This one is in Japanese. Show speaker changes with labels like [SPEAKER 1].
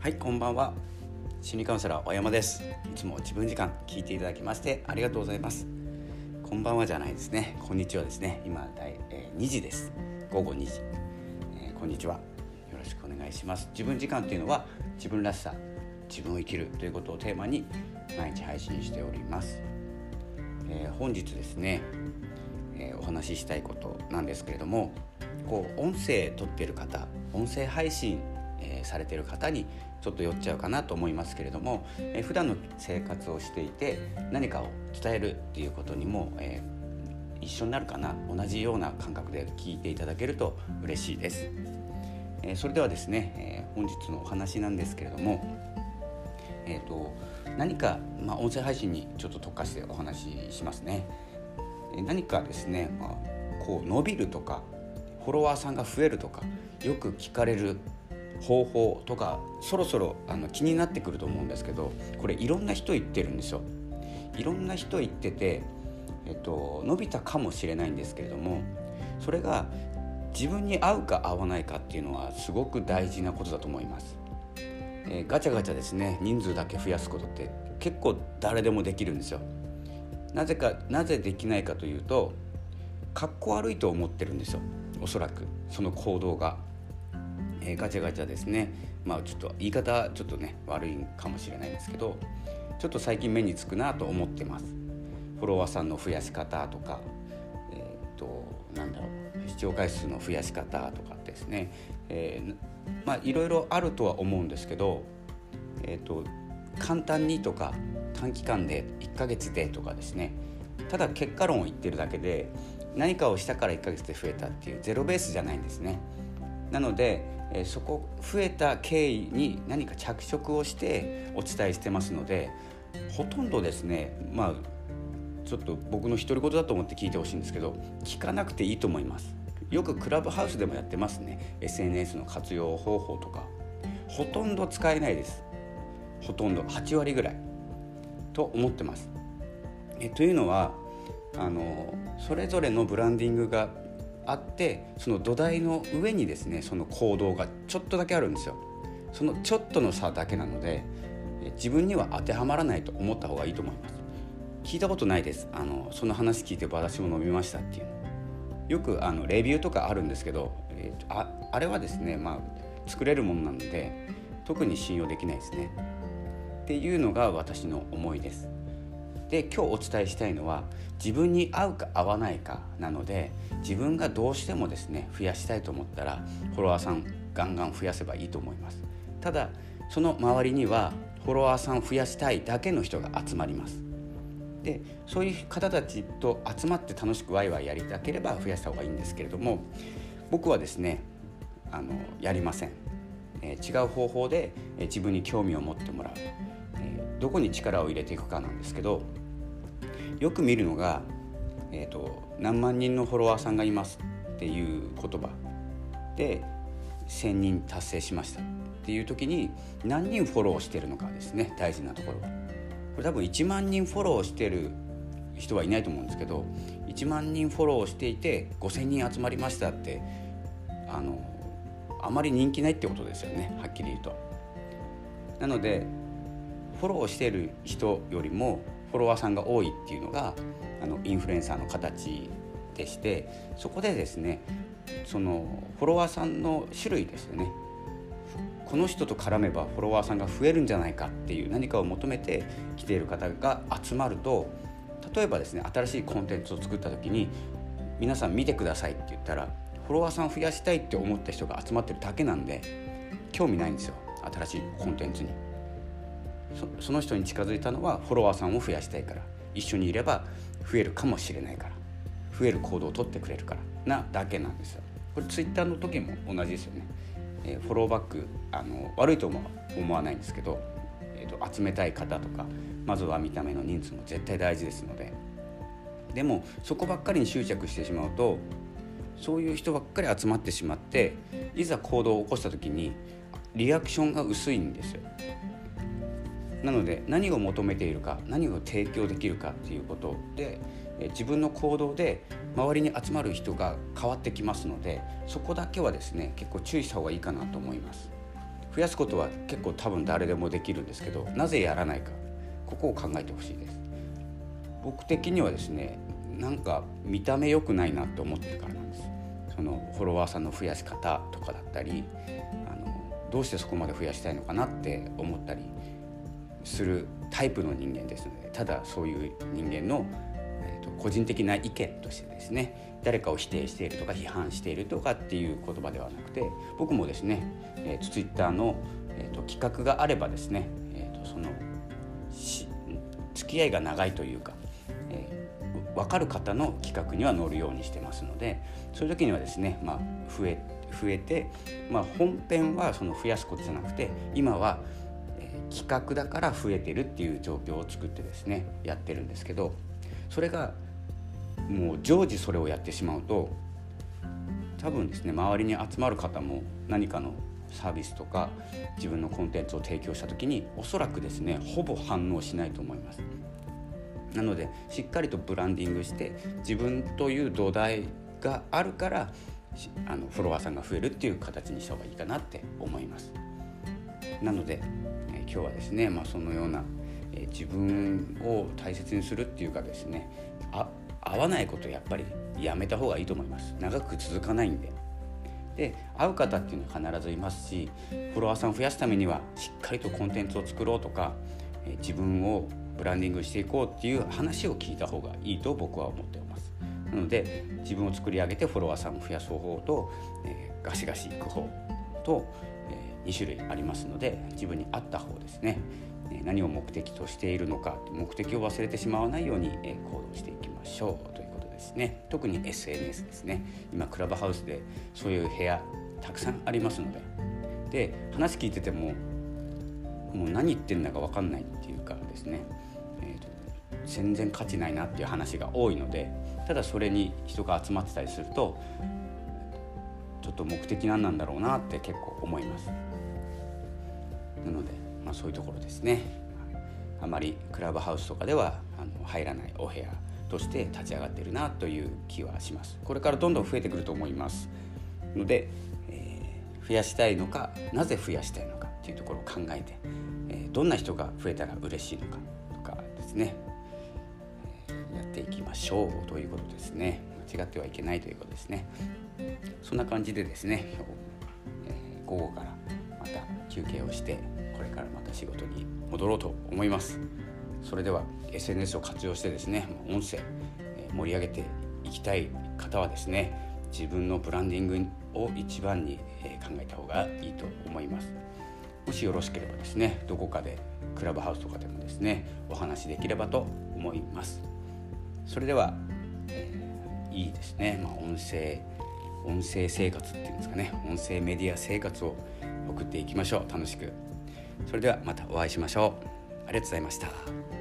[SPEAKER 1] はいこんばんは。心理カウンセラー小山です。いつも自分時間聞いていただきましてありがとうございます。こんばんはじゃないですね。こんにちはですね。今だい、えー、2時です。午後2時、えー、こんにちは。よろしくお願いします。自分時間というのは自分らしさ自分を生きるということをテーマに毎日配信しております、えー、本日ですね、えお話ししたいことなんですけれどもこう音声撮ってる方音声配信、えー、されてる方にちょっと寄っちゃうかなと思いますけれども、えー、普段の生活をしていて何かを伝えるっていうことにも、えー、一緒になるかな同じような感覚で聞いていただけると嬉しいです。えー、それではですね、えー、本日のお話なんですけれども、えーと、何か、まあ、音声配信にちょっと特化してお話ししますね。え何かですね、まあ、こう伸びるとかフォロワーさんが増えるとかよく聞かれる方法とかそろそろあの気になってくると思うんですけどこれいろんな人言ってるんですよ。いろんな人言ってて、えっと、伸びたかもしれないんですけれどもそれが自分に合うか合わないかっていうのはすごく大事なことだと思います。えー、ガチャガチャですね人数だけ増やすことって結構誰でもできるんですよ。なぜかなぜできないかというとかっこ悪いと思ってるんですよおそらくその行動が。えー、ガチャガチャですね。まあちょっと言い方ちょっとね悪いかもしれないんですけどちょっと最近目につくなと思ってます。フォロワーさんの増やし方とかえー、っとなんだろう視聴回数の増やし方とかですね、えー、まあいろいろあるとは思うんですけどえ、っと簡単にとか短期間で1ヶ月でとかですね。ただ結果論を言ってるだけで何かをしたから1ヶ月で増えたっていうゼロベースじゃないんですね。なのでえそこ増えた経緯に何か着色をしてお伝えしてますのでほとんどですねまあちょっと僕の独り言だと思って聞いてほしいんですけど聞かなくていいと思います。よくクラブハウスでもやってますね。SNS の活用方法とか。ほとんど使えないです。ほとんど。8割ぐらい。と思ってます。えというのはあのそれぞれのブランディングがあってその土台の上にですねその行動がちょっとだけあるんですよ。そのちょっとの差だけなので自分には当てはまらないと思った方がいいと思います。聞いたことないです。あのその話聞いて私も飲みましたっていうよくあのレビューとかあるんですけど、えー、ああれはですねまあ作れるものなので特に信用できないですね。っていうのが私の思いです。で今日お伝えしたいのは自分に合うか合わないかなので自分がどうしてもですね増やしたいと思ったらフォロワーさんガンガン増やせばいいと思います。ただその周りにはフォロワーさん増やしたいだけの人が集まります。でそういう方たちと集まって楽しくワイワイやりたければ増やした方がいいんですけれども僕はですねあのやりません、えー、違う方法で、えー、自分に興味を持ってもらう、えー、どこに力を入れていくかなんですけどよく見るのが、えーと、何万人のフォロワーさんがいますっていう言葉で1,000人達成しましたっていう時に何人フォローしてるのかですね大事なところは。これ多分1万人フォローしてる人はいないと思うんですけど1万人フォローしていて5,000人集まりましたってあのあまり人気ないってことですよねはっきり言うと。なのでフォローしてる人よりもフォロワーさんが多いっていうのがあのインフルエンサーの形でしてそこでですねそのフォロワーさんの種類ですよねこの人と絡めばフォロワーさんが増えるんじゃないかっていう何かを求めて来ている方が集まると例えばですね新しいコンテンツを作った時に皆さん見てくださいって言ったらフォロワーさん増やしたいって思った人が集まってるだけなんで興味ないんですよ新しいコンテンツに。その人に近づいたのはフォロワーさんを増やしたいから。一緒にいれば増えるかもしれないから。増える行動をとってくれるから。なだけなんですよ。これツイッターの時も同じですよね、えー、フォローバックあの悪いと思思わないんですけど、えーと、集めたい方とかまずは見た目の人数も絶対大事ですので。でもそこばっかりに執着してしまうとそういう人ばっかり集まってしまっていざ行動を起こした時にリアクションが薄いんですよ。なので何を求めているか何を提供できるかっていうことで自分の行動で周りに集まる人が変わってきますのでそこだけはですね結構注意した方がいいかなと思います。増やすことは結構多分誰でもできるんですけどなぜやらないかここを考えてほしいです。僕的にはですねなんか見た目良くないなって思ってからなんです。そのフォロワーさんの増やし方とかだったりあのどうしてそこまで増やしたいのかなって思ったりするタイプの人間ですのでただそういう人間の、えーと、個人的な意見としてですね誰かを否定しているとか批判しているとかっていう言葉ではなくて僕もですね、えー、ツイッターの、えーと、企画があればですね、えーと、そのし付き合いが長いというか、えー、分かる方の企画には乗るようにしてますのでそういう時にはですね、まあ、増え増えて、まあ、本編はその増やすことじゃなくて今は企画だから増えてるっていう状況を作ってですねやってるんですけどそれがもう常時それをやってしまうと多分ですね周りに集まる方も何かのサービスとか自分のコンテンツを提供した時におそらくですねほぼ反応しないと思います。なのでしっかりとブランディングして自分という土台があるからあのフォロワーさんが増えるっていう形にした方がいいかなって思います。なので今日はですね、まあ、そのような、え、自分を大切にするっていうかですねあ合わないことやっぱりやめた方がいいと思います。長く続かないんで。で会う方っていうのは必ずいますしフォロワーさんを増やすためにはしっかりとコンテンツを作ろうとか、え、自分をブランディングしていこうっていう話を聞いた方がいいと僕は思っています。なので自分を作り上げてフォロワーさんを増やす方法と、えー、ガシガシいく方と、2種類ありますので自分に合った方ですね。何を目的としているのか目的を忘れてしまわないように行動していきましょうということですね。特に SNS ですね。今クラブハウスでそういう部屋たくさんありますので。で話聞いててももう何言ってんだか分かんないっていうかですね、えーと、全然価値ないなっていう話が多いのでただそれに人が集まってたりするとちょっと目的何なんだろうなって結構思います。なので、まあ、そういうところですね。あまりクラブハウスとかではあの入らないお部屋として立ち上がってるなという気はします。これからどんどん増えてくると思いますので、えー、増やしたいのかなぜ増やしたいのかっていうところを考えて、えー、どんな人が増えたら嬉しいのかとかですね、えー、やっていきましょうということですね。間違ってはいけないということですね。そんな感じでですね、えー、午後からまた休憩をしてからまた仕事に戻ろうと思います。それでは SNS を活用してですね音声盛り上げていきたい方はですね自分のブランディングを一番に考えた方がいいと思います。もしよろしければですねどこかでクラブハウスとかでもですねお話しできればと思います。それでは、えー、いいですね、まあ、音声音声生活っていうんですかね。音声メディア生活を送っていきましょう。楽しくそれではまたお会いしましょう。ありがとうございました。